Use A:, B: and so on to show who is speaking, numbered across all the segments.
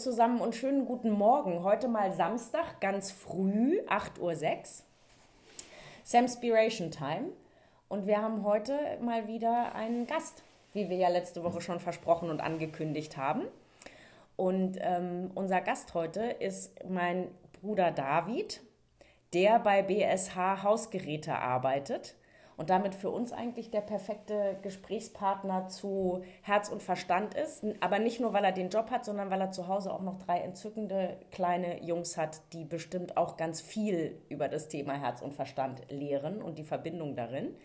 A: Zusammen und schönen guten Morgen. Heute mal Samstag, ganz früh, 8.06 Uhr. Samspiration Time. Und wir haben heute mal wieder einen Gast, wie wir ja letzte Woche schon versprochen und angekündigt haben. Und ähm, unser Gast heute ist mein Bruder David, der bei BSH Hausgeräte arbeitet und damit für uns eigentlich der perfekte Gesprächspartner zu Herz und Verstand ist. Aber nicht nur, weil er den Job hat, sondern weil er zu Hause auch noch drei entzückende kleine Jungs hat, die bestimmt auch ganz viel über das Thema Herz und Verstand lehren und die Verbindung darin.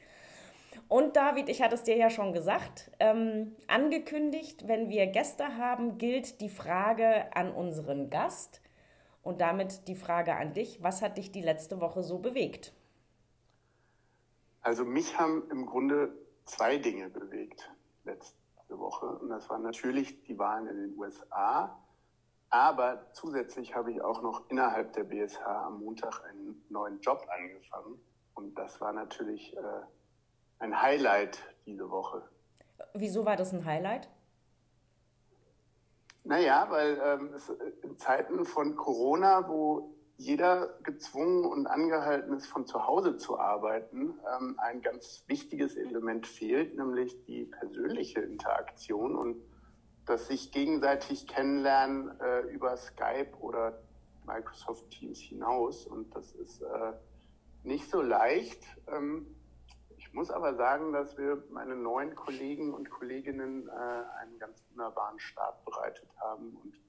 A: Und David, ich hatte es dir ja schon gesagt, ähm, angekündigt, wenn wir Gäste haben, gilt die Frage an unseren Gast und damit die Frage an dich, was hat dich die letzte Woche so bewegt?
B: Also mich haben im Grunde zwei Dinge bewegt letzte Woche. Und das waren natürlich die Wahlen in den USA. Aber zusätzlich habe ich auch noch innerhalb der BSH am Montag einen neuen Job angefangen. Und das war natürlich äh, ein Highlight diese Woche.
A: Wieso war das ein Highlight?
B: Naja, weil ähm, es, äh, in Zeiten von Corona, wo jeder gezwungen und angehalten ist, von zu Hause zu arbeiten, ähm, ein ganz wichtiges Element fehlt, nämlich die persönliche Interaktion und das sich gegenseitig kennenlernen äh, über Skype oder Microsoft Teams hinaus. Und das ist äh, nicht so leicht. Ähm, ich muss aber sagen, dass wir meine neuen Kollegen und Kolleginnen äh, einen ganz wunderbaren Start bereitet haben und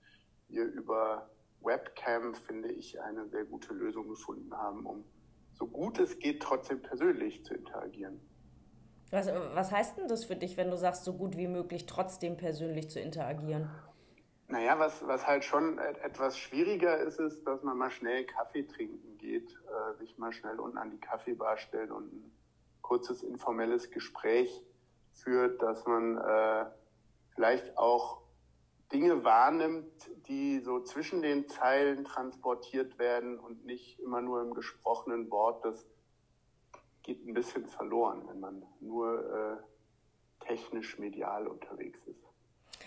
B: wir über Webcam, finde ich, eine sehr gute Lösung gefunden haben, um so gut es geht, trotzdem persönlich zu interagieren.
A: Was, was heißt denn das für dich, wenn du sagst, so gut wie möglich trotzdem persönlich zu interagieren?
B: Naja, was, was halt schon etwas schwieriger ist, ist, dass man mal schnell Kaffee trinken geht, äh, sich mal schnell unten an die Kaffeebar stellt und ein kurzes informelles Gespräch führt, dass man äh, vielleicht auch Dinge wahrnimmt, die so zwischen den Zeilen transportiert werden und nicht immer nur im gesprochenen Wort. Das geht ein bisschen verloren, wenn man nur äh, technisch medial unterwegs ist.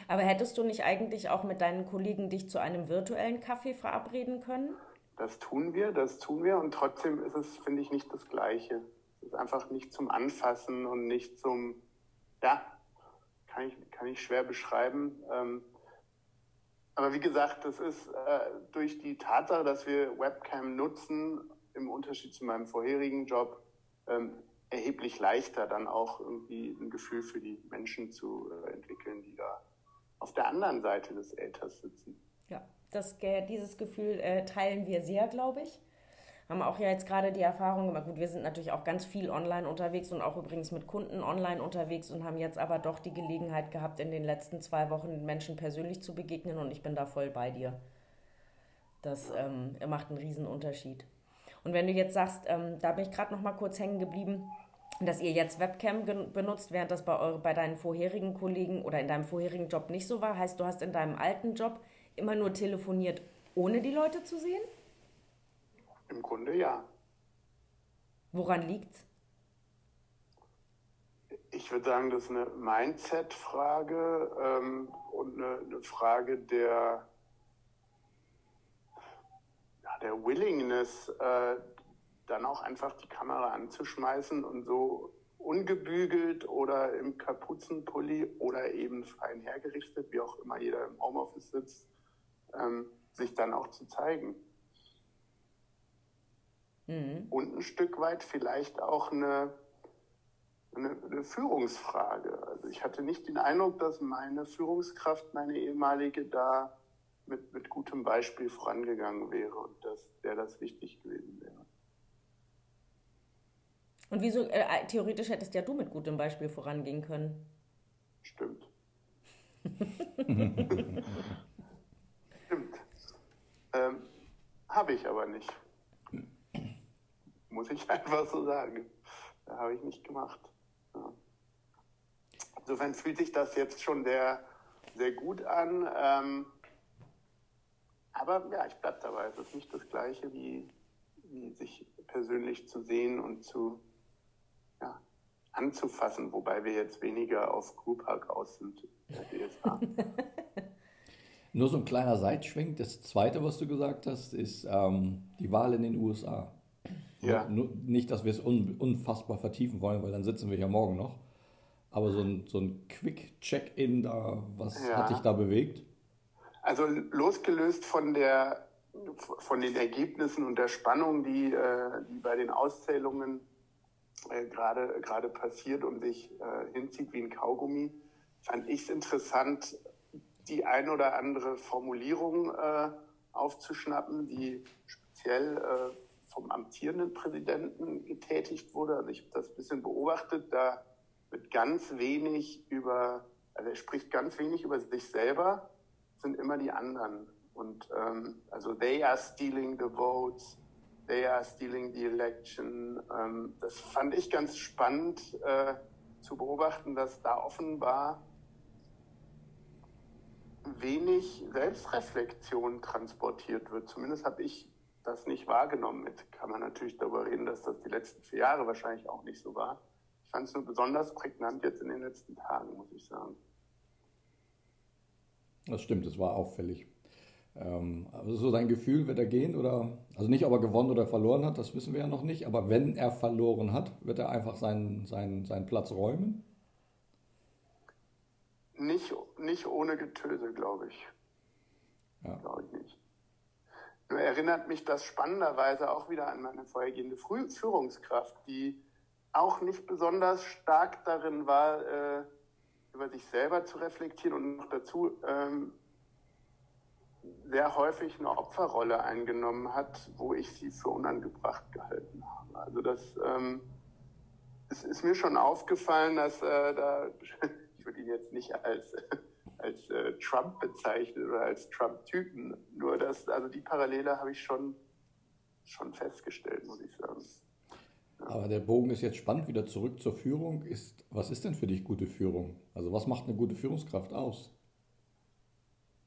A: Aber hättest du nicht eigentlich auch mit deinen Kollegen dich zu einem virtuellen Kaffee verabreden können?
B: Das tun wir, das tun wir und trotzdem ist es, finde ich, nicht das Gleiche. Es ist einfach nicht zum Anfassen und nicht zum, ja, kann ich, kann ich schwer beschreiben. Ähm, aber wie gesagt, das ist äh, durch die Tatsache, dass wir Webcam nutzen, im Unterschied zu meinem vorherigen Job, ähm, erheblich leichter, dann auch irgendwie ein Gefühl für die Menschen zu äh, entwickeln, die da auf der anderen Seite des Äthers sitzen.
A: Ja, das, dieses Gefühl äh, teilen wir sehr, glaube ich haben auch ja jetzt gerade die Erfahrung gemacht, gut, wir sind natürlich auch ganz viel online unterwegs und auch übrigens mit Kunden online unterwegs und haben jetzt aber doch die Gelegenheit gehabt, in den letzten zwei Wochen Menschen persönlich zu begegnen und ich bin da voll bei dir. Das ähm, macht einen riesen Unterschied. Und wenn du jetzt sagst, ähm, da bin ich gerade noch mal kurz hängen geblieben, dass ihr jetzt Webcam benutzt, während das bei, eure, bei deinen vorherigen Kollegen oder in deinem vorherigen Job nicht so war, heißt, du hast in deinem alten Job immer nur telefoniert, ohne die Leute zu sehen?
B: Im Grunde ja.
A: Woran liegt's?
B: Ich würde sagen, das ist eine Mindset-Frage ähm, und eine, eine, Frage der, ja, der Willingness, äh, dann auch einfach die Kamera anzuschmeißen und so ungebügelt oder im Kapuzenpulli oder eben fein hergerichtet, wie auch immer jeder im Homeoffice sitzt, ähm, sich dann auch zu zeigen. Mhm. Und ein Stück weit vielleicht auch eine, eine, eine, Führungsfrage. Also ich hatte nicht den Eindruck, dass meine Führungskraft, meine ehemalige, da mit, mit gutem Beispiel vorangegangen wäre und dass der das wichtig gewesen wäre.
A: Und wieso, äh, theoretisch hättest ja du mit gutem Beispiel vorangehen können.
B: Stimmt. Stimmt. Ähm, Habe ich aber nicht. Muss ich einfach so sagen. Da habe ich nicht gemacht. Ja. Insofern fühlt sich das jetzt schon sehr, sehr gut an. Ähm, aber ja, ich bleibe dabei. Es ist nicht das Gleiche, wie, wie sich persönlich zu sehen und zu ja, anzufassen, wobei wir jetzt weniger auf Group Hug aus sind in der DSA.
C: Nur so ein kleiner Seitschwenk. Das Zweite, was du gesagt hast, ist ähm, die Wahl in den USA. Ja. Nicht, dass wir es un, unfassbar vertiefen wollen, weil dann sitzen wir hier morgen noch. Aber so ein, so ein Quick-Check-In da, was ja. hat dich da bewegt?
B: Also losgelöst von der von den Ergebnissen und der Spannung, die, äh, die bei den Auszählungen äh, gerade gerade passiert und sich äh, hinzieht wie ein Kaugummi, fand ich es interessant, die ein oder andere Formulierung aufzuschnappen, die speziell vom amtierenden Präsidenten getätigt wurde. Also ich habe das ein bisschen beobachtet. Da wird ganz wenig über, also er spricht ganz wenig über sich selber, sind immer die anderen. Und ähm, also they are stealing the votes, they are stealing the election. Ähm, das fand ich ganz spannend äh, zu beobachten, dass da offenbar wenig Selbstreflexion transportiert wird. Zumindest habe ich das nicht wahrgenommen. Mit kann man natürlich darüber reden, dass das die letzten vier Jahre wahrscheinlich auch nicht so war. Ich fand es nur besonders prägnant jetzt in den letzten Tagen, muss ich sagen.
C: Das stimmt, es war auffällig. Ähm, also so sein Gefühl, wird er gehen oder, also nicht, ob er gewonnen oder verloren hat, das wissen wir ja noch nicht, aber wenn er verloren hat, wird er einfach seinen, seinen, seinen Platz räumen?
B: Nicht, nicht ohne Getöse, glaube ich. Ja. Glaube ich nicht. Erinnert mich das spannenderweise auch wieder an meine vorhergehende Führungskraft, die auch nicht besonders stark darin war, äh, über sich selber zu reflektieren und noch dazu ähm, sehr häufig eine Opferrolle eingenommen hat, wo ich sie für unangebracht gehalten habe. Also das ähm, es ist mir schon aufgefallen, dass äh, da, ich würde ihn jetzt nicht als, als äh, Trump bezeichnen oder als Trump-Typen, nur dass, also die Parallele habe ich schon, schon festgestellt, muss ich sagen.
C: Aber der Bogen ist jetzt spannend, wieder zurück zur Führung. Ist, was ist denn für dich gute Führung? Also was macht eine gute Führungskraft aus?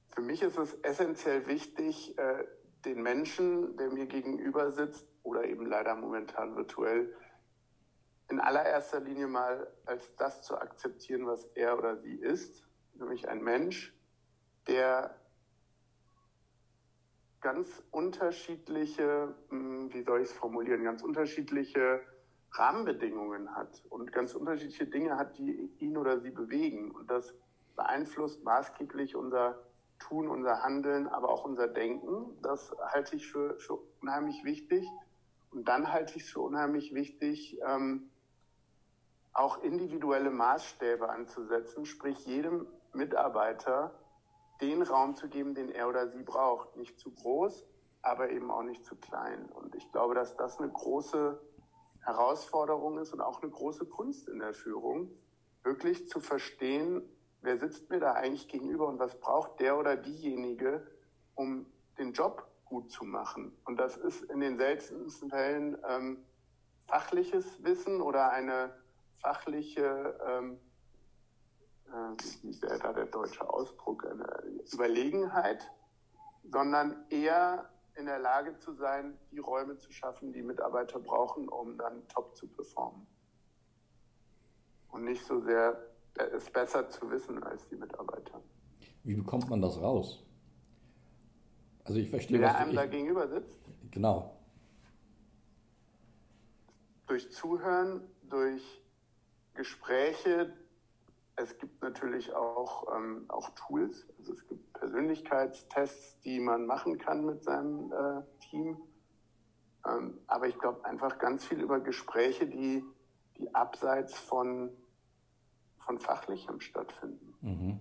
B: Für mich ist es essentiell wichtig, äh, den Menschen, der mir gegenüber sitzt oder eben leider momentan virtuell, in allererster Linie mal als das zu akzeptieren, was er oder sie ist, nämlich ein Mensch, der ganz unterschiedliche, hm, wie soll ich es formulieren, ganz unterschiedliche Rahmenbedingungen hat und ganz unterschiedliche Dinge hat, die ihn oder sie bewegen. Und das beeinflusst maßgeblich unser Tun, unser Handeln, aber auch unser Denken. Das halte ich für, für unheimlich wichtig. Und dann halte ich es für unheimlich wichtig, ähm, auch individuelle Maßstäbe anzusetzen, sprich jedem Mitarbeiter den Raum zu geben, den er oder sie braucht. Nicht zu groß, aber eben auch nicht zu klein. Und ich glaube, dass das eine große Herausforderung ist und auch eine große Kunst in der Führung, wirklich zu verstehen, wer sitzt mir da eigentlich gegenüber und was braucht der oder diejenige, um den Job gut zu machen. Und das ist in den seltensten Fällen ähm, fachliches Wissen oder eine fachliche ähm, äh, wie wäre da der deutsche Ausdruck, eine Überlegenheit, sondern eher in der Lage zu sein, die Räume zu schaffen, die Mitarbeiter brauchen, um dann top zu performen. Und nicht so sehr, es besser zu wissen als die Mitarbeiter.
C: Wie bekommt man das raus? Also ich verstehe,
B: Wer einem ich, da gegenüber sitzt?
C: Genau.
B: Durch Zuhören, durch Gespräche, es gibt natürlich auch, ähm, auch Tools. Also es gibt Persönlichkeitstests, die man machen kann mit seinem äh, Team. Ähm, aber ich glaube einfach ganz viel über Gespräche, die, die abseits von, von Fachlichem stattfinden.
A: Mhm.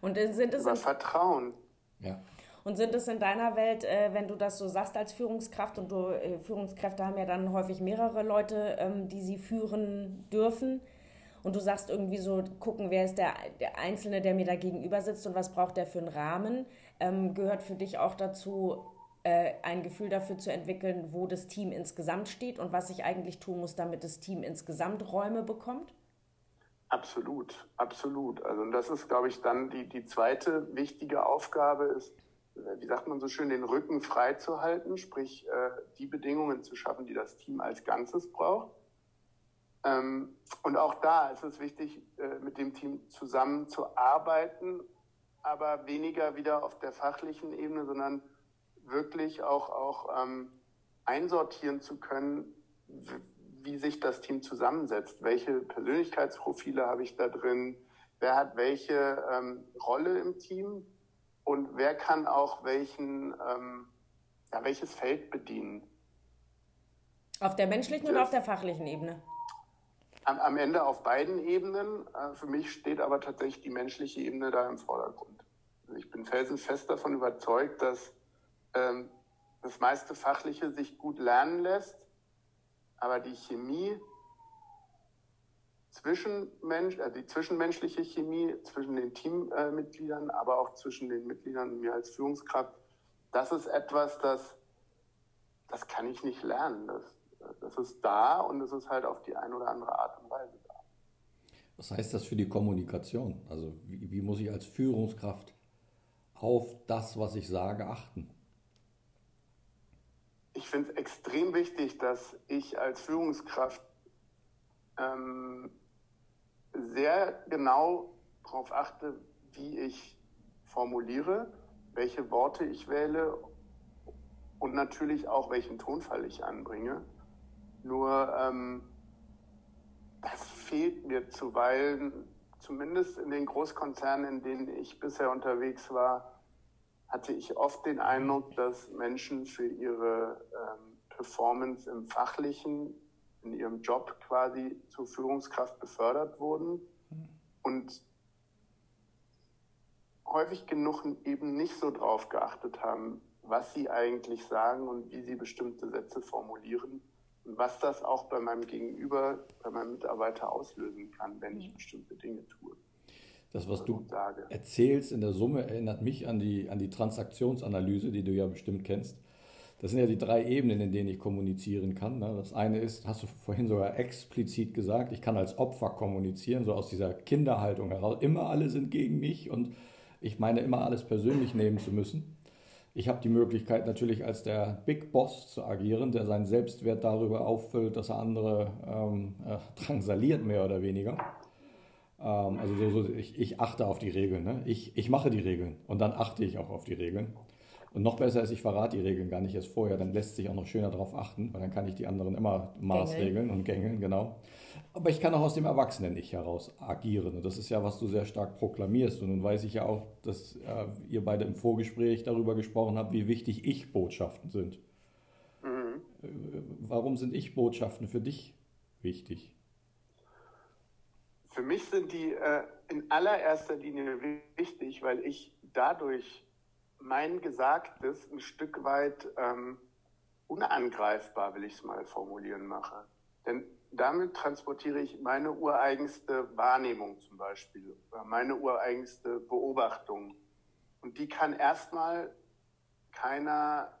A: Und sind es
B: über Vertrauen.
A: Ja. Und sind es in deiner Welt, äh, wenn du das so sagst als Führungskraft und du, äh, Führungskräfte haben ja dann häufig mehrere Leute, ähm, die sie führen dürfen, und du sagst irgendwie so, gucken, wer ist der, der Einzelne, der mir da gegenüber sitzt und was braucht der für einen Rahmen, ähm, gehört für dich auch dazu, äh, ein Gefühl dafür zu entwickeln, wo das Team insgesamt steht und was ich eigentlich tun muss, damit das Team insgesamt Räume bekommt?
B: Absolut, absolut. Also das ist, glaube ich, dann die, die zweite wichtige Aufgabe ist, äh, wie sagt man so schön, den Rücken frei zu halten, sprich äh, die Bedingungen zu schaffen, die das Team als Ganzes braucht. Ähm, und auch da ist es wichtig, äh, mit dem Team zusammenzuarbeiten aber weniger wieder auf der fachlichen Ebene, sondern wirklich auch, auch ähm, einsortieren zu können, wie sich das Team zusammensetzt. Welche Persönlichkeitsprofile habe ich da drin? Wer hat welche ähm, Rolle im Team? Und wer kann auch welchen, ähm, ja, welches Feld bedienen?
A: Auf der menschlichen das, oder auf der fachlichen Ebene?
B: Am, am Ende auf beiden Ebenen. Äh, für mich steht aber tatsächlich die menschliche Ebene da im Vordergrund. Also ich bin felsenfest davon überzeugt, dass ähm, das meiste Fachliche sich gut lernen lässt, aber die Chemie Zwischenmensch, äh, die zwischenmenschliche Chemie zwischen den Teammitgliedern, aber auch zwischen den Mitgliedern und mir als Führungskraft, das ist etwas, das, das kann ich nicht lernen. Das, das ist da und es ist halt auf die eine oder andere Art und Weise da.
C: Was heißt das für die Kommunikation? Also wie, wie muss ich als Führungskraft auf das, was ich sage, achten?
B: Ich finde es extrem wichtig, dass ich als Führungskraft ähm, sehr genau darauf achte, wie ich formuliere, welche Worte ich wähle und natürlich auch, welchen Tonfall ich anbringe. Nur ähm, das fehlt mir zuweilen, zumindest in den Großkonzernen, in denen ich bisher unterwegs war, hatte ich oft den Eindruck, dass Menschen für ihre ähm, Performance im Fachlichen, in ihrem Job quasi zur Führungskraft befördert wurden. Und häufig genug eben nicht so drauf geachtet haben, was sie eigentlich sagen und wie sie bestimmte Sätze formulieren was das auch bei meinem Gegenüber, bei meinem Mitarbeiter auslösen kann, wenn ich bestimmte Dinge tue.
C: Das, was du sage. erzählst in der Summe, erinnert mich an die, an die Transaktionsanalyse, die du ja bestimmt kennst. Das sind ja die drei Ebenen, in denen ich kommunizieren kann. Ne? Das eine ist, hast du vorhin sogar explizit gesagt, ich kann als Opfer kommunizieren, so aus dieser Kinderhaltung heraus. Immer alle sind gegen mich und ich meine immer alles persönlich nehmen zu müssen. Ich habe die Möglichkeit natürlich als der Big Boss zu agieren, der seinen Selbstwert darüber auffüllt, dass er andere ähm, äh, drangsaliert, mehr oder weniger. Ähm, also so, so, ich, ich, achte auf die Regeln. Ne? Ich, ich mache die Regeln und dann achte ich auch auf die Regeln. Und noch besser ist, ich verrate die Regeln gar nicht erst vorher, dann lässt sich auch noch schöner darauf achten, weil dann kann ich die anderen immer maßregeln und gängeln, genau. Aber ich kann auch aus dem Erwachsenen-Ich heraus agieren. Und das ist ja, was du sehr stark proklamierst. Und nun weiß ich ja auch, dass äh, ihr beide im Vorgespräch darüber gesprochen habt, wie wichtig Ich-Botschaften sind. Mhm. Äh, warum sind Ich-Botschaften für dich wichtig?
B: Für mich sind die äh, in allererster Linie wichtig, weil ich dadurch mein Gesagtes ein Stück weit ähm, unangreifbar, will ich es mal formulieren, mache. Denn damit transportiere ich meine ureigenste Wahrnehmung zum Beispiel, oder meine ureigenste Beobachtung. Und die kann erstmal keiner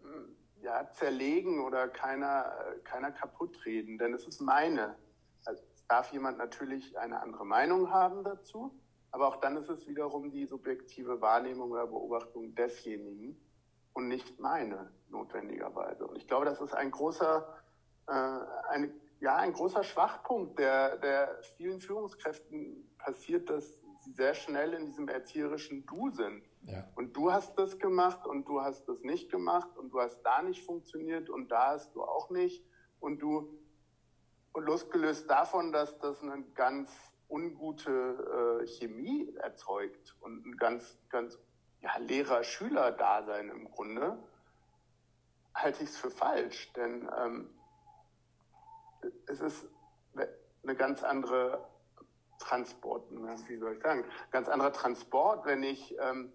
B: hm, ja, zerlegen oder keiner, keiner kaputt reden, denn es ist meine. Also es darf jemand natürlich eine andere Meinung haben dazu, aber auch dann ist es wiederum die subjektive Wahrnehmung oder Beobachtung desjenigen und nicht meine notwendigerweise. Und ich glaube, das ist ein großer äh, eine, ja, ein großer Schwachpunkt der, der vielen Führungskräften passiert, dass sie sehr schnell in diesem erzieherischen Du sind. Ja. Und du hast das gemacht und du hast das nicht gemacht und du hast da nicht funktioniert und da hast du auch nicht. Und du, und losgelöst davon, dass das eine ganz ungute äh, Chemie erzeugt und ein ganz, ganz ja, Lehrer-Schüler-Dasein im Grunde, halte ich es für falsch. Denn ähm, es ist eine ganz andere Transport, wie soll ich sagen, ganz anderer Transport, wenn ich, ähm,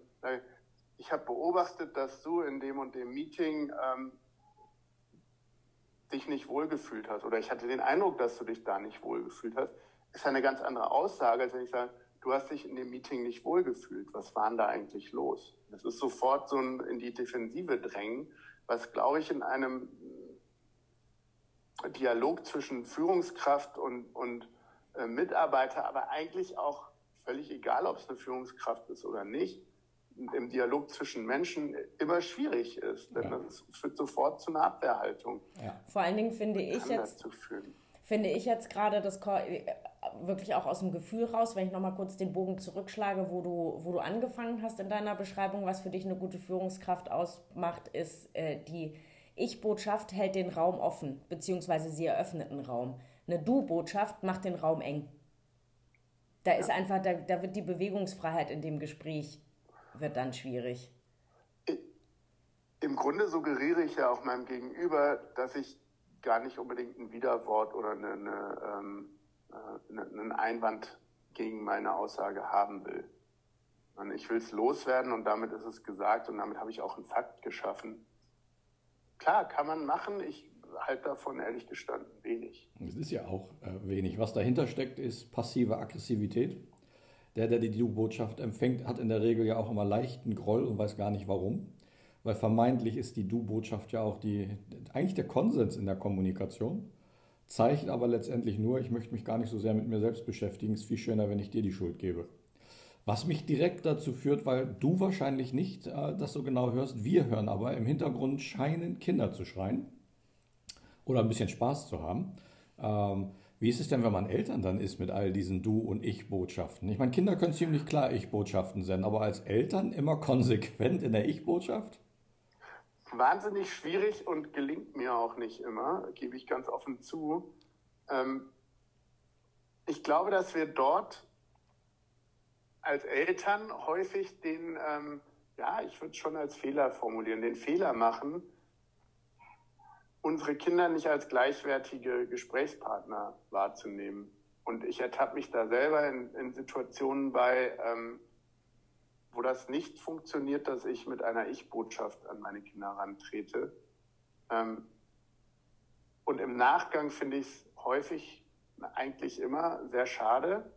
B: ich habe beobachtet, dass du in dem und dem Meeting ähm, dich nicht wohlgefühlt hast oder ich hatte den Eindruck, dass du dich da nicht wohlgefühlt hast, ist eine ganz andere Aussage, als wenn ich sage, du hast dich in dem Meeting nicht wohlgefühlt. Was war denn da eigentlich los? Das ist sofort so ein in die Defensive drängen, was, glaube ich, in einem Dialog zwischen Führungskraft und, und äh, Mitarbeiter, aber eigentlich auch völlig egal, ob es eine Führungskraft ist oder nicht, im Dialog zwischen Menschen immer schwierig ist. Denn ja. das führt sofort zu einer Abwehrhaltung.
A: Ja. Vor allen Dingen finde ich jetzt, finde ich jetzt gerade das wirklich auch aus dem Gefühl raus, wenn ich nochmal kurz den Bogen zurückschlage, wo du, wo du angefangen hast in deiner Beschreibung, was für dich eine gute Führungskraft ausmacht, ist äh, die Ich-Botschaft hält den Raum offen, beziehungsweise sie eröffnet einen Raum. Eine Du-Botschaft macht den Raum eng. Da ist einfach, da, da wird die Bewegungsfreiheit in dem Gespräch wird dann schwierig.
B: Im Grunde suggeriere ich ja auch meinem Gegenüber, dass ich gar nicht unbedingt ein Widerwort oder eine, eine, ähm, äh, einen Einwand gegen meine Aussage haben will. Und ich will es loswerden und damit ist es gesagt und damit habe ich auch einen Fakt geschaffen. Klar, kann man machen. Ich halte davon ehrlich gestanden wenig.
C: Es ist ja auch äh, wenig. Was dahinter steckt, ist passive Aggressivität. Der, der die Du-Botschaft empfängt, hat in der Regel ja auch immer leichten Groll und weiß gar nicht warum weil vermeintlich ist die Du-Botschaft ja auch die, eigentlich der Konsens in der Kommunikation, zeigt aber letztendlich nur, ich möchte mich gar nicht so sehr mit mir selbst beschäftigen, es ist viel schöner, wenn ich dir die Schuld gebe. Was mich direkt dazu führt, weil du wahrscheinlich nicht äh, das so genau hörst, wir hören aber im Hintergrund scheinen Kinder zu schreien oder ein bisschen Spaß zu haben. Ähm, wie ist es denn, wenn man Eltern dann ist mit all diesen Du- und Ich-Botschaften? Ich meine, Kinder können ziemlich klar Ich-Botschaften senden, aber als Eltern immer konsequent in der Ich-Botschaft?
B: wahnsinnig schwierig und gelingt mir auch nicht immer, gebe ich ganz offen zu. Ähm, ich glaube, dass wir dort als Eltern häufig den, ähm, ja, ich würde es schon als Fehler formulieren, den Fehler machen, unsere Kinder nicht als gleichwertige Gesprächspartner wahrzunehmen. Und ich ertappe mich da selber in, in Situationen bei, ähm, wo das nicht funktioniert, dass ich mit einer Ich-Botschaft an meine Kinder rantrete. Ähm, und im Nachgang finde ich es häufig, eigentlich immer, sehr schade.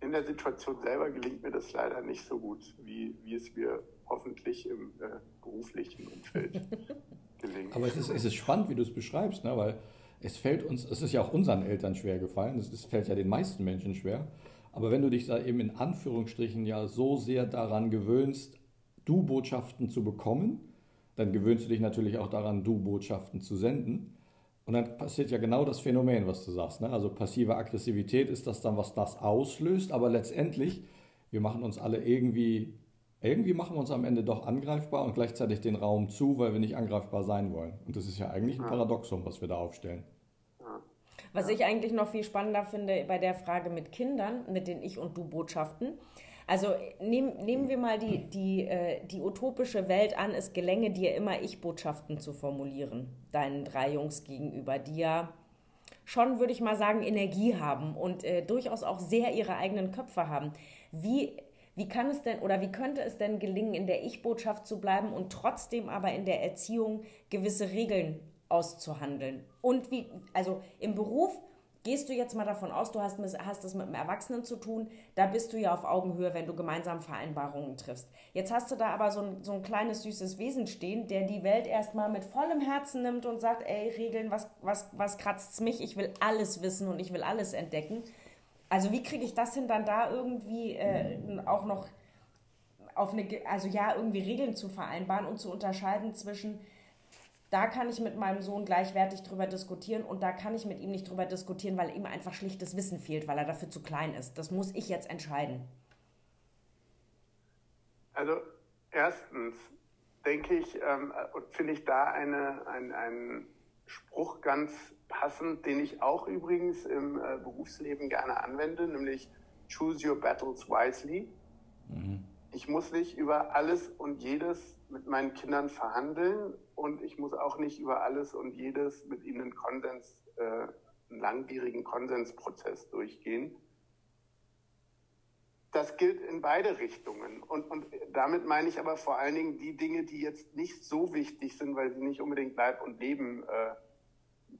B: In der Situation selber gelingt mir das leider nicht so gut, wie, wie es mir hoffentlich im äh, beruflichen Umfeld gelingt.
C: Aber es ist, es ist spannend, wie du es beschreibst, ne? weil es fällt uns, es ist ja auch unseren Eltern schwer gefallen, es fällt ja den meisten Menschen schwer. Aber wenn du dich da eben in Anführungsstrichen ja so sehr daran gewöhnst, Du-Botschaften zu bekommen, dann gewöhnst du dich natürlich auch daran, Du-Botschaften zu senden. Und dann passiert ja genau das Phänomen, was du sagst. Ne? Also passive Aggressivität ist das dann, was das auslöst. Aber letztendlich, wir machen uns alle irgendwie, irgendwie machen wir uns am Ende doch angreifbar und gleichzeitig den Raum zu, weil wir nicht angreifbar sein wollen. Und das ist ja eigentlich ein Paradoxum, was wir da aufstellen.
A: Was ich eigentlich noch viel spannender finde bei der Frage mit Kindern, mit den Ich- und Du-Botschaften. Also nehm, nehmen wir mal die, die, äh, die utopische Welt an, es gelänge dir immer Ich-Botschaften zu formulieren, deinen drei Jungs gegenüber, die ja schon, würde ich mal sagen, Energie haben und äh, durchaus auch sehr ihre eigenen Köpfe haben. Wie, wie kann es denn oder wie könnte es denn gelingen, in der Ich-Botschaft zu bleiben und trotzdem aber in der Erziehung gewisse Regeln auszuhandeln. Und wie, also im Beruf gehst du jetzt mal davon aus, du hast, hast es mit einem Erwachsenen zu tun, da bist du ja auf Augenhöhe, wenn du gemeinsam Vereinbarungen triffst. Jetzt hast du da aber so ein, so ein kleines süßes Wesen stehen, der die Welt erstmal mit vollem Herzen nimmt und sagt, ey, Regeln, was, was, was kratzt mich? Ich will alles wissen und ich will alles entdecken. Also wie kriege ich das hin, dann da irgendwie äh, auch noch auf eine, also ja, irgendwie Regeln zu vereinbaren und zu unterscheiden zwischen da kann ich mit meinem Sohn gleichwertig drüber diskutieren und da kann ich mit ihm nicht drüber diskutieren, weil ihm einfach schlichtes Wissen fehlt, weil er dafür zu klein ist. Das muss ich jetzt entscheiden.
B: Also erstens denke ich, ähm, finde ich da eine, ein, einen Spruch ganz passend, den ich auch übrigens im äh, Berufsleben gerne anwende, nämlich Choose your battles wisely. Mhm. Ich muss nicht über alles und jedes mit meinen Kindern verhandeln und ich muss auch nicht über alles und jedes mit ihnen einen Konsens, äh, einen langwierigen Konsensprozess durchgehen. Das gilt in beide Richtungen. Und, und damit meine ich aber vor allen Dingen die Dinge, die jetzt nicht so wichtig sind, weil sie nicht unbedingt Leib und Leben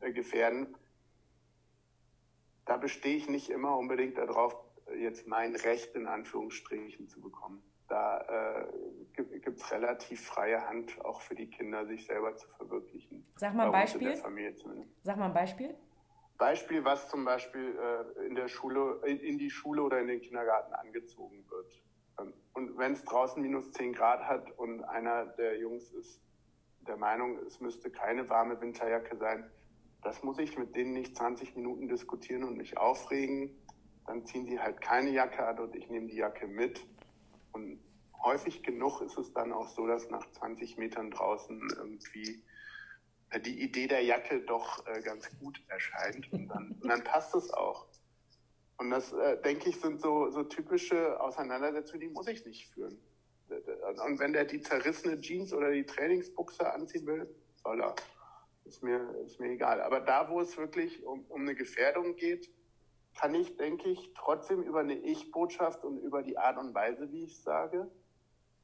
B: äh, gefährden. Da bestehe ich nicht immer unbedingt darauf, jetzt mein Recht in Anführungsstrichen zu bekommen da äh, gibt es relativ freie Hand auch für die Kinder, sich selber zu verwirklichen.
A: Sag mal ein Beispiel. Sag mal ein Beispiel.
B: Beispiel, was zum Beispiel äh, in der Schule, in, die Schule oder in den Kindergarten angezogen wird. Ähm, und wenn es draußen minus 10 Grad hat und einer der Jungs ist der Meinung, es müsste keine warme Winterjacke sein, das muss ich mit denen nicht 20 Minuten diskutieren und mich aufregen. Dann ziehen sie halt keine Jacke an und ich nehme die Jacke mit. Und häufig genug ist es dann auch so, dass nach 20 Metern draußen irgendwie äh, die Idee der Jacke doch äh, ganz gut erscheint und dann, und dann passt es auch. Und das, äh, denke ich, sind so, so typische Auseinandersetzungen, die muss ich nicht führen. Und wenn der die zerrissene Jeans oder die Trainingsbuchse anziehen will, soll er. Ist mir, ist mir egal. Aber da, wo es wirklich um, um eine Gefährdung geht, kann ich, denke ich, trotzdem über eine Ich-Botschaft und über die Art und Weise, wie ich sage,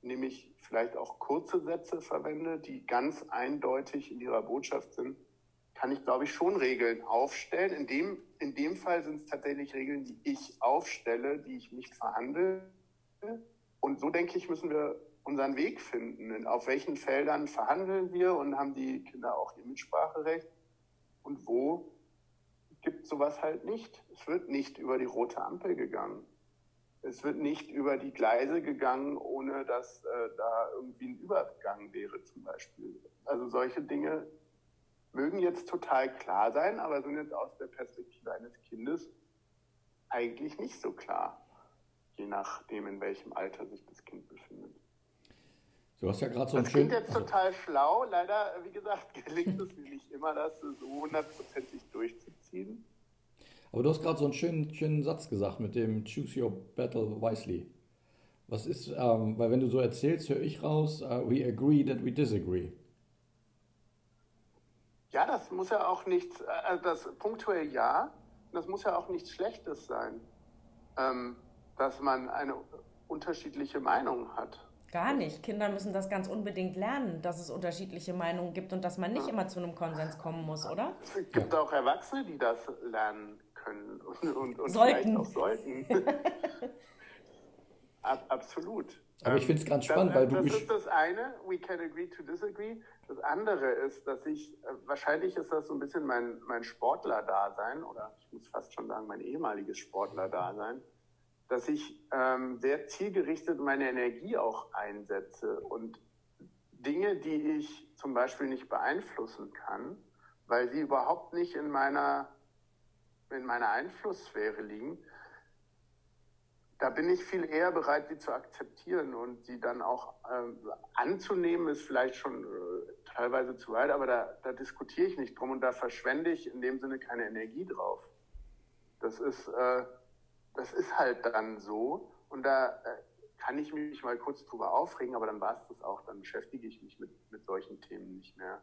B: nämlich vielleicht auch kurze Sätze verwende, die ganz eindeutig in ihrer Botschaft sind, kann ich, glaube ich, schon Regeln aufstellen. In dem, in dem Fall sind es tatsächlich Regeln, die ich aufstelle, die ich nicht verhandle. Und so, denke ich, müssen wir unseren Weg finden. Auf welchen Feldern verhandeln wir und haben die Kinder auch ihr Mitspracherecht? Und wo gibt sowas halt nicht? Es wird nicht über die rote Ampel gegangen. Es wird nicht über die Gleise gegangen, ohne dass äh, da irgendwie ein Übergang wäre zum Beispiel. Also solche Dinge mögen jetzt total klar sein, aber sind jetzt aus der Perspektive eines Kindes eigentlich nicht so klar, je nachdem, in welchem Alter sich das Kind befindet.
C: Du hast ja gerade so
B: ein Das klingt jetzt also total schlau. Leider, wie gesagt, gelingt es mir nicht immer, das so hundertprozentig durchzuziehen.
C: Aber du hast gerade so einen schönen, schönen Satz gesagt mit dem Choose Your Battle Wisely. Was ist, ähm, weil wenn du so erzählst, höre ich raus, uh, we agree that we disagree.
B: Ja, das muss ja auch nichts, äh, das punktuell ja, das muss ja auch nichts Schlechtes sein, ähm, dass man eine unterschiedliche Meinung hat.
A: Gar nicht. Kinder müssen das ganz unbedingt lernen, dass es unterschiedliche Meinungen gibt und dass man nicht immer zu einem Konsens kommen muss, oder?
B: Es gibt auch Erwachsene, die das lernen können und, und, und
A: sollten.
B: auch sollten. Ab, absolut.
C: Aber ich finde es ganz spannend, weil du.
B: Das ist das eine, we can agree to disagree. Das andere ist, dass ich, äh, wahrscheinlich ist das so ein bisschen mein, mein Sportler-Dasein, oder ich muss fast schon sagen, mein ehemaliges Sportler-Dasein, dass ich ähm, sehr zielgerichtet meine Energie auch einsetze und Dinge, die ich zum Beispiel nicht beeinflussen kann, weil sie überhaupt nicht in meiner in meiner Einflusssphäre liegen, da bin ich viel eher bereit, sie zu akzeptieren und sie dann auch ähm, anzunehmen, ist vielleicht schon äh, teilweise zu weit, aber da, da diskutiere ich nicht drum und da verschwende ich in dem Sinne keine Energie drauf. Das ist, äh, das ist halt dann so und da äh, kann ich mich mal kurz drüber aufregen, aber dann war es das auch, dann beschäftige ich mich mit, mit solchen Themen nicht mehr.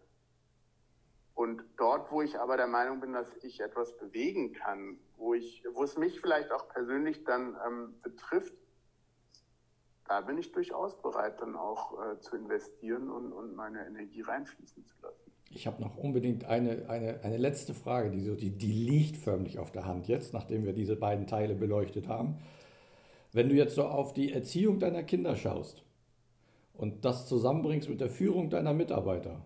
B: Und dort, wo ich aber der Meinung bin, dass ich etwas bewegen kann, wo, ich, wo es mich vielleicht auch persönlich dann ähm, betrifft, da bin ich durchaus bereit, dann auch äh, zu investieren und, und meine Energie reinfließen zu lassen.
C: Ich habe noch unbedingt eine, eine, eine letzte Frage, die, so, die, die liegt förmlich auf der Hand jetzt, nachdem wir diese beiden Teile beleuchtet haben. Wenn du jetzt so auf die Erziehung deiner Kinder schaust und das zusammenbringst mit der Führung deiner Mitarbeiter,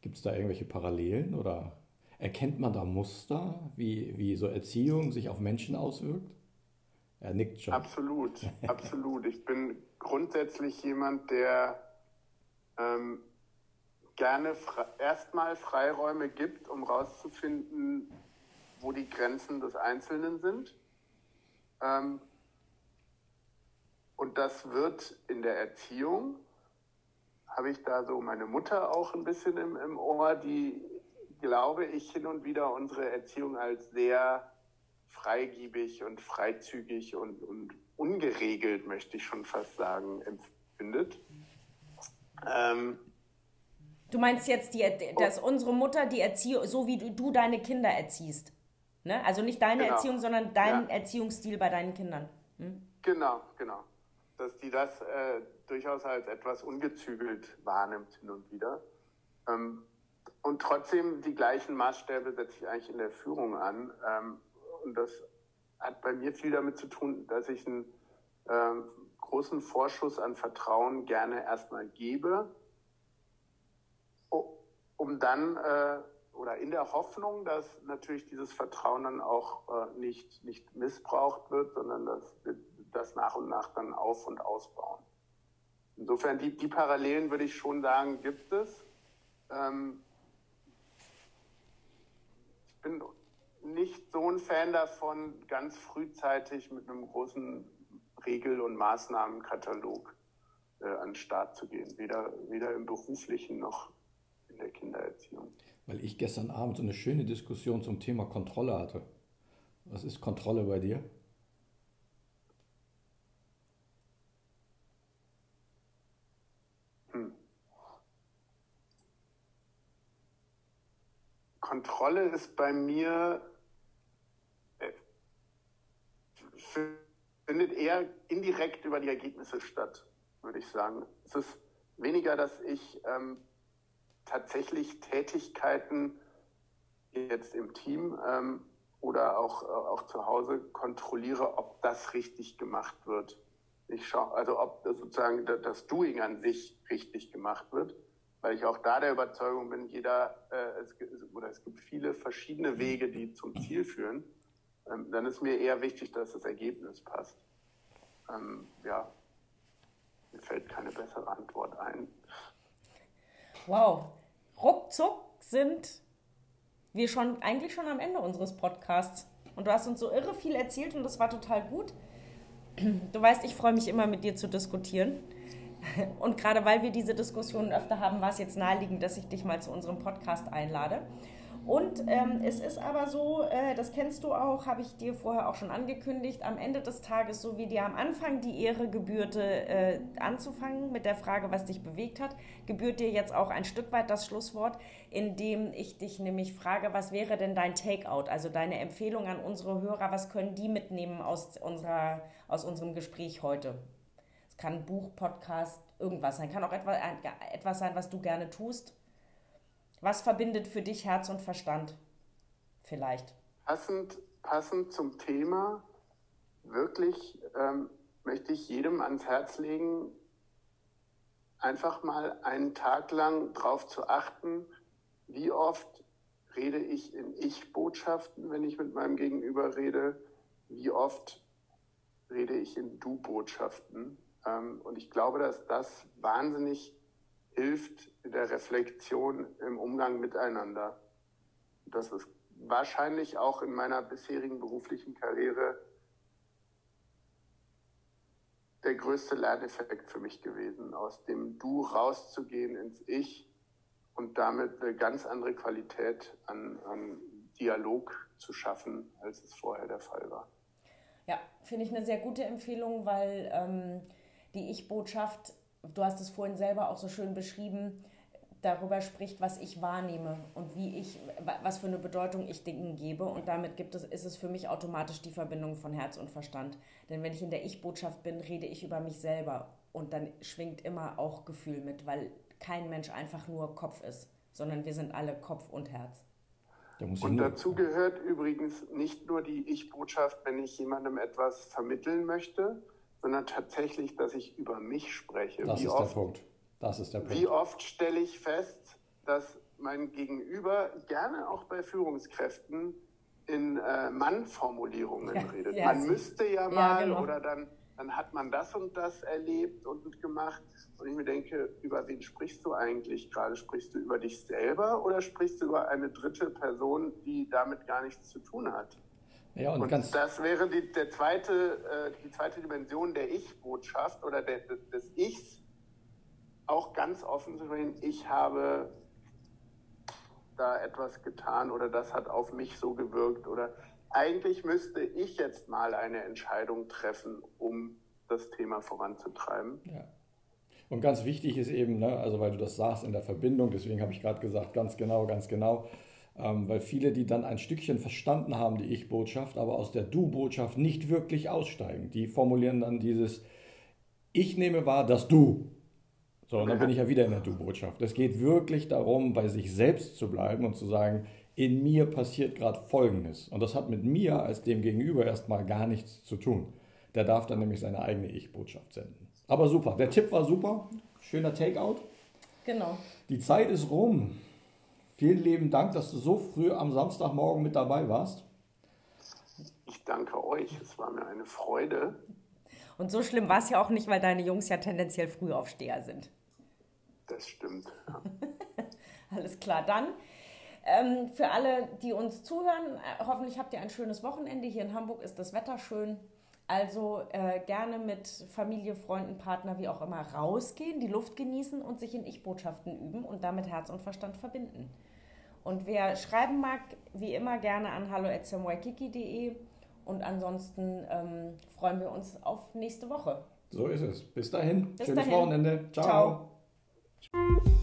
C: Gibt es da irgendwelche Parallelen oder erkennt man da Muster, wie, wie so Erziehung sich auf Menschen auswirkt?
B: Er nickt schon. Absolut, absolut. Ich bin grundsätzlich jemand, der ähm, gerne erstmal Freiräume gibt, um herauszufinden, wo die Grenzen des Einzelnen sind. Ähm, und das wird in der Erziehung habe ich da so meine Mutter auch ein bisschen im, im Ohr, die, glaube ich, hin und wieder unsere Erziehung als sehr freigiebig und freizügig und, und ungeregelt, möchte ich schon fast sagen, empfindet. Ähm,
A: du meinst jetzt, die, dass unsere Mutter die Erziehung, so wie du, du deine Kinder erziehst. Ne? Also nicht deine genau. Erziehung, sondern dein ja. Erziehungsstil bei deinen Kindern. Hm?
B: Genau, genau. Dass die das äh, durchaus als etwas ungezügelt wahrnimmt hin und wieder. Ähm, und trotzdem die gleichen Maßstäbe setze ich eigentlich in der Führung an. Ähm, und das hat bei mir viel damit zu tun, dass ich einen ähm, großen Vorschuss an Vertrauen gerne erstmal gebe, um dann äh, oder in der Hoffnung, dass natürlich dieses Vertrauen dann auch äh, nicht, nicht missbraucht wird, sondern dass wir das nach und nach dann auf- und ausbauen. Insofern, die, die Parallelen würde ich schon sagen, gibt es. Ähm, nicht so ein Fan davon, ganz frühzeitig mit einem großen Regel- und Maßnahmenkatalog äh, an den Start zu gehen, weder, weder im beruflichen noch der Kindererziehung.
C: Weil ich gestern Abend so eine schöne Diskussion zum Thema Kontrolle hatte. Was ist Kontrolle bei dir?
B: Hm. Kontrolle ist bei mir äh, findet eher indirekt über die Ergebnisse statt, würde ich sagen. Es ist weniger, dass ich ähm, tatsächlich Tätigkeiten jetzt im Team ähm, oder auch, äh, auch zu Hause kontrolliere, ob das richtig gemacht wird. Ich schaue, also ob sozusagen das Doing an sich richtig gemacht wird, weil ich auch da der Überzeugung bin, jeder äh, es, oder es gibt viele verschiedene Wege, die zum Ziel führen. Ähm, dann ist mir eher wichtig, dass das Ergebnis passt. Ähm, ja, mir fällt keine bessere Antwort ein.
A: Wow, ruckzuck sind wir schon eigentlich schon am Ende unseres Podcasts. Und du hast uns so irre viel erzählt und das war total gut. Du weißt, ich freue mich immer mit dir zu diskutieren. Und gerade weil wir diese Diskussionen öfter haben, war es jetzt naheliegend, dass ich dich mal zu unserem Podcast einlade. Und ähm, es ist aber so, äh, das kennst du auch, habe ich dir vorher auch schon angekündigt, am Ende des Tages, so wie dir am Anfang die Ehre gebührte, äh, anzufangen mit der Frage, was dich bewegt hat, gebührt dir jetzt auch ein Stück weit das Schlusswort, indem ich dich nämlich frage, was wäre denn dein Takeout, also deine Empfehlung an unsere Hörer, was können die mitnehmen aus, unserer, aus unserem Gespräch heute? Es kann Buch, Podcast, irgendwas sein, kann auch etwas, etwas sein, was du gerne tust was verbindet für dich Herz und Verstand? Vielleicht.
B: Passend, passend zum Thema, wirklich ähm, möchte ich jedem ans Herz legen, einfach mal einen Tag lang darauf zu achten, wie oft rede ich in Ich-Botschaften, wenn ich mit meinem Gegenüber rede, wie oft rede ich in Du-Botschaften. Ähm, und ich glaube, dass das wahnsinnig hilft der Reflexion im Umgang miteinander. Das ist wahrscheinlich auch in meiner bisherigen beruflichen Karriere der größte Lerneffekt für mich gewesen, aus dem Du rauszugehen ins Ich und damit eine ganz andere Qualität an, an Dialog zu schaffen, als es vorher der Fall war.
A: Ja, finde ich eine sehr gute Empfehlung, weil ähm, die Ich-Botschaft du hast es vorhin selber auch so schön beschrieben, darüber spricht, was ich wahrnehme und wie ich, was für eine Bedeutung ich Dingen gebe. Und damit gibt es, ist es für mich automatisch die Verbindung von Herz und Verstand. Denn wenn ich in der Ich-Botschaft bin, rede ich über mich selber. Und dann schwingt immer auch Gefühl mit, weil kein Mensch einfach nur Kopf ist, sondern wir sind alle Kopf und Herz.
B: Und dazu gehört übrigens nicht nur die Ich-Botschaft, wenn ich jemandem etwas vermitteln möchte, sondern tatsächlich, dass ich über mich spreche.
C: Das
B: wie
C: ist
B: oft,
C: der Punkt. Das ist der Punkt.
B: Wie oft stelle ich fest, dass mein Gegenüber gerne auch bei Führungskräften in äh, Mann-Formulierungen ja, redet. Ja, man müsste ja mal genau. oder dann, dann hat man das und das erlebt und gemacht. Und ich mir denke, über wen sprichst du eigentlich gerade? Sprichst du über dich selber oder sprichst du über eine dritte Person, die damit gar nichts zu tun hat? Ja, und, und das wäre die, der zweite, äh, die zweite Dimension der Ich-Botschaft oder der, des Ichs, auch ganz offen zu sprechen, ich habe da etwas getan oder das hat auf mich so gewirkt oder eigentlich müsste ich jetzt mal eine Entscheidung treffen, um das Thema voranzutreiben.
C: Ja. Und ganz wichtig ist eben, ne, also weil du das sagst in der Verbindung, deswegen habe ich gerade gesagt, ganz genau, ganz genau, ähm, weil viele, die dann ein Stückchen verstanden haben, die Ich-Botschaft, aber aus der Du-Botschaft nicht wirklich aussteigen, die formulieren dann dieses Ich nehme wahr, dass du. So, und dann bin ich ja wieder in der Du-Botschaft. Es geht wirklich darum, bei sich selbst zu bleiben und zu sagen, in mir passiert gerade Folgendes. Und das hat mit mir als dem Gegenüber erstmal gar nichts zu tun. Der darf dann nämlich seine eigene Ich-Botschaft senden. Aber super, der Tipp war super. Schöner Takeout.
A: Genau.
C: Die Zeit ist rum. Vielen lieben Dank, dass du so früh am Samstagmorgen mit dabei warst.
B: Ich danke euch. Es war mir eine Freude.
A: Und so schlimm war es ja auch nicht, weil deine Jungs ja tendenziell Frühaufsteher sind.
B: Das stimmt. Ja.
A: Alles klar, dann ähm, für alle, die uns zuhören, äh, hoffentlich habt ihr ein schönes Wochenende. Hier in Hamburg ist das Wetter schön. Also äh, gerne mit Familie, Freunden, Partner, wie auch immer, rausgehen, die Luft genießen und sich in Ich-Botschaften üben und damit Herz und Verstand verbinden. Und wer schreiben mag, wie immer gerne an hallo.smykiki.de und ansonsten ähm, freuen wir uns auf nächste Woche.
C: So ist es. Bis dahin. Bis Schönes dahin. Wochenende. Ciao. Ciao.